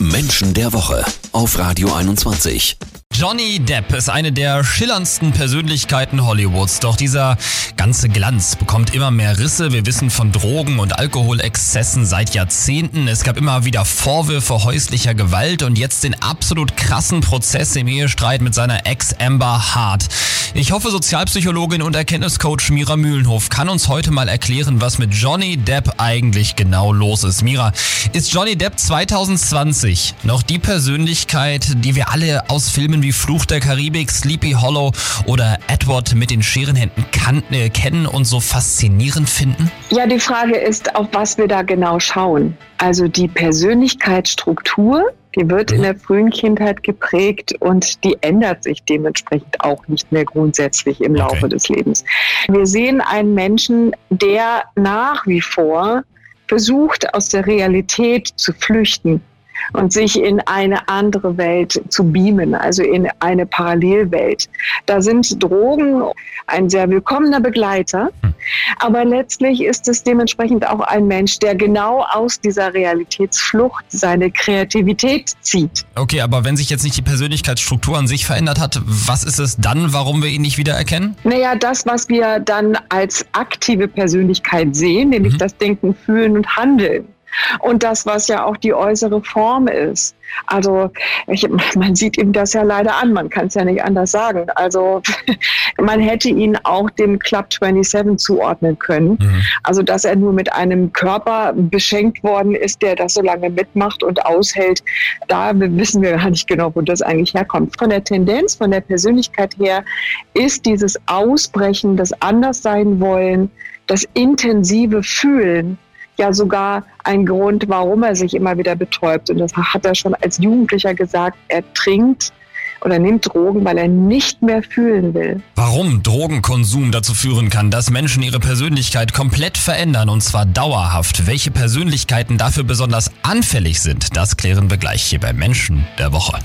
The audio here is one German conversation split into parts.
Menschen der Woche auf Radio 21. Johnny Depp ist eine der schillerndsten Persönlichkeiten Hollywoods, doch dieser ganze Glanz bekommt immer mehr Risse. Wir wissen von Drogen- und Alkoholexzessen seit Jahrzehnten. Es gab immer wieder Vorwürfe häuslicher Gewalt und jetzt den absolut krassen Prozess im Ehestreit mit seiner Ex Amber Hart. Ich hoffe, Sozialpsychologin und Erkenntniscoach Mira Mühlenhof kann uns heute mal erklären, was mit Johnny Depp eigentlich genau los ist. Mira, ist Johnny Depp 2020 noch die Persönlichkeit, die wir alle aus Filmen wie Fluch der Karibik, Sleepy Hollow oder Edward mit den Scherenhänden kan äh, kennen und so faszinierend finden? Ja, die Frage ist, auf was wir da genau schauen. Also die Persönlichkeitsstruktur die wird in mhm. der frühen Kindheit geprägt und die ändert sich dementsprechend auch nicht mehr grundsätzlich im Laufe okay. des Lebens. Wir sehen einen Menschen, der nach wie vor versucht, aus der Realität zu flüchten und sich in eine andere Welt zu beamen, also in eine Parallelwelt. Da sind Drogen ein sehr willkommener Begleiter, hm. Aber letztlich ist es dementsprechend auch ein Mensch, der genau aus dieser Realitätsflucht seine Kreativität zieht. Okay, aber wenn sich jetzt nicht die Persönlichkeitsstruktur an sich verändert hat, was ist es dann, warum wir ihn nicht wiedererkennen? Naja, das, was wir dann als aktive Persönlichkeit sehen, nämlich mhm. das Denken, Fühlen und Handeln und das, was ja auch die äußere Form ist. Also ich, man sieht ihm das ja leider an, man kann es ja nicht anders sagen. Also man hätte ihn auch dem Club 27 zuordnen können. Mhm. Also dass er nur mit einem Körper beschenkt worden ist, der das so lange mitmacht und aushält, da wissen wir gar nicht genau, wo das eigentlich herkommt. Von der Tendenz, von der Persönlichkeit her ist dieses Ausbrechen, das Anderssein wollen, das intensive Fühlen, ja sogar ein Grund, warum er sich immer wieder betäubt. Und das hat er schon als Jugendlicher gesagt. Er trinkt oder nimmt Drogen, weil er nicht mehr fühlen will. Warum Drogenkonsum dazu führen kann, dass Menschen ihre Persönlichkeit komplett verändern und zwar dauerhaft. Welche Persönlichkeiten dafür besonders anfällig sind, das klären wir gleich hier bei Menschen der Woche.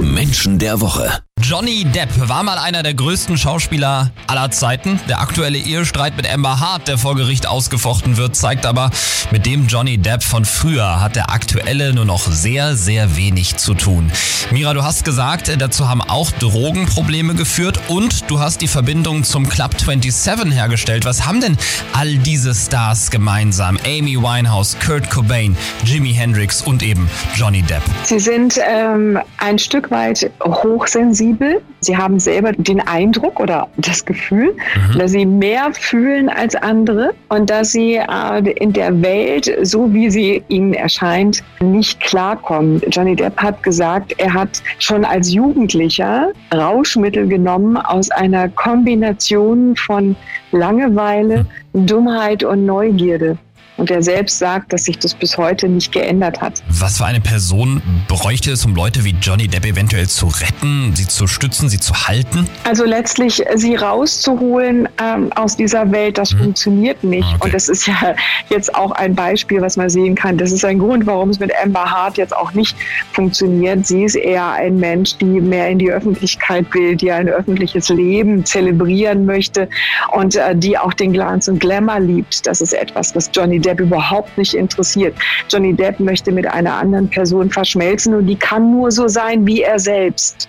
Menschen der Woche. Johnny Depp war mal einer der größten Schauspieler aller Zeiten. Der aktuelle Ehestreit mit Amber Hart, der vor Gericht ausgefochten wird, zeigt aber, mit dem Johnny Depp von früher hat der aktuelle nur noch sehr, sehr wenig zu tun. Mira, du hast gesagt, dazu haben auch Drogenprobleme geführt und du hast die Verbindung zum Club 27 hergestellt. Was haben denn all diese Stars gemeinsam? Amy Winehouse, Kurt Cobain, Jimi Hendrix und eben Johnny Depp. Sie sind ähm, ein Stück weit hochsensibel sensibel. Sie haben selber den Eindruck oder das Gefühl, mhm. dass sie mehr fühlen als andere und dass sie äh, in der Welt, so wie sie ihnen erscheint, nicht klarkommen. Johnny Depp hat gesagt, er hat schon als Jugendlicher Rauschmittel genommen aus einer Kombination von Langeweile, mhm. Dummheit und Neugierde. Und er selbst sagt, dass sich das bis heute nicht geändert hat. Was für eine Person bräuchte es, um Leute wie Johnny Depp eventuell zu retten, sie zu stützen, sie zu halten? Also letztlich äh, sie rauszuholen ähm, aus dieser Welt, das hm. funktioniert nicht. Okay. Und das ist ja jetzt auch ein Beispiel, was man sehen kann. Das ist ein Grund, warum es mit Amber Hart jetzt auch nicht funktioniert. Sie ist eher ein Mensch, die mehr in die Öffentlichkeit will, die ein öffentliches Leben zelebrieren möchte und äh, die auch den Glanz und Glamour liebt. Das ist etwas, was Johnny Depp überhaupt nicht interessiert. Johnny Depp möchte mit einer anderen Person verschmelzen und die kann nur so sein wie er selbst.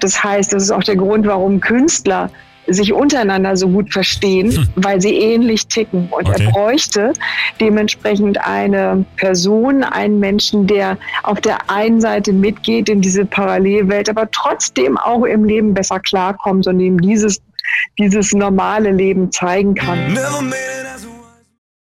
Das heißt, das ist auch der Grund, warum Künstler sich untereinander so gut verstehen, hm. weil sie ähnlich ticken. Und okay. er bräuchte dementsprechend eine Person, einen Menschen, der auf der einen Seite mitgeht in diese Parallelwelt, aber trotzdem auch im Leben besser klarkommt und ihm dieses, dieses normale Leben zeigen kann. Never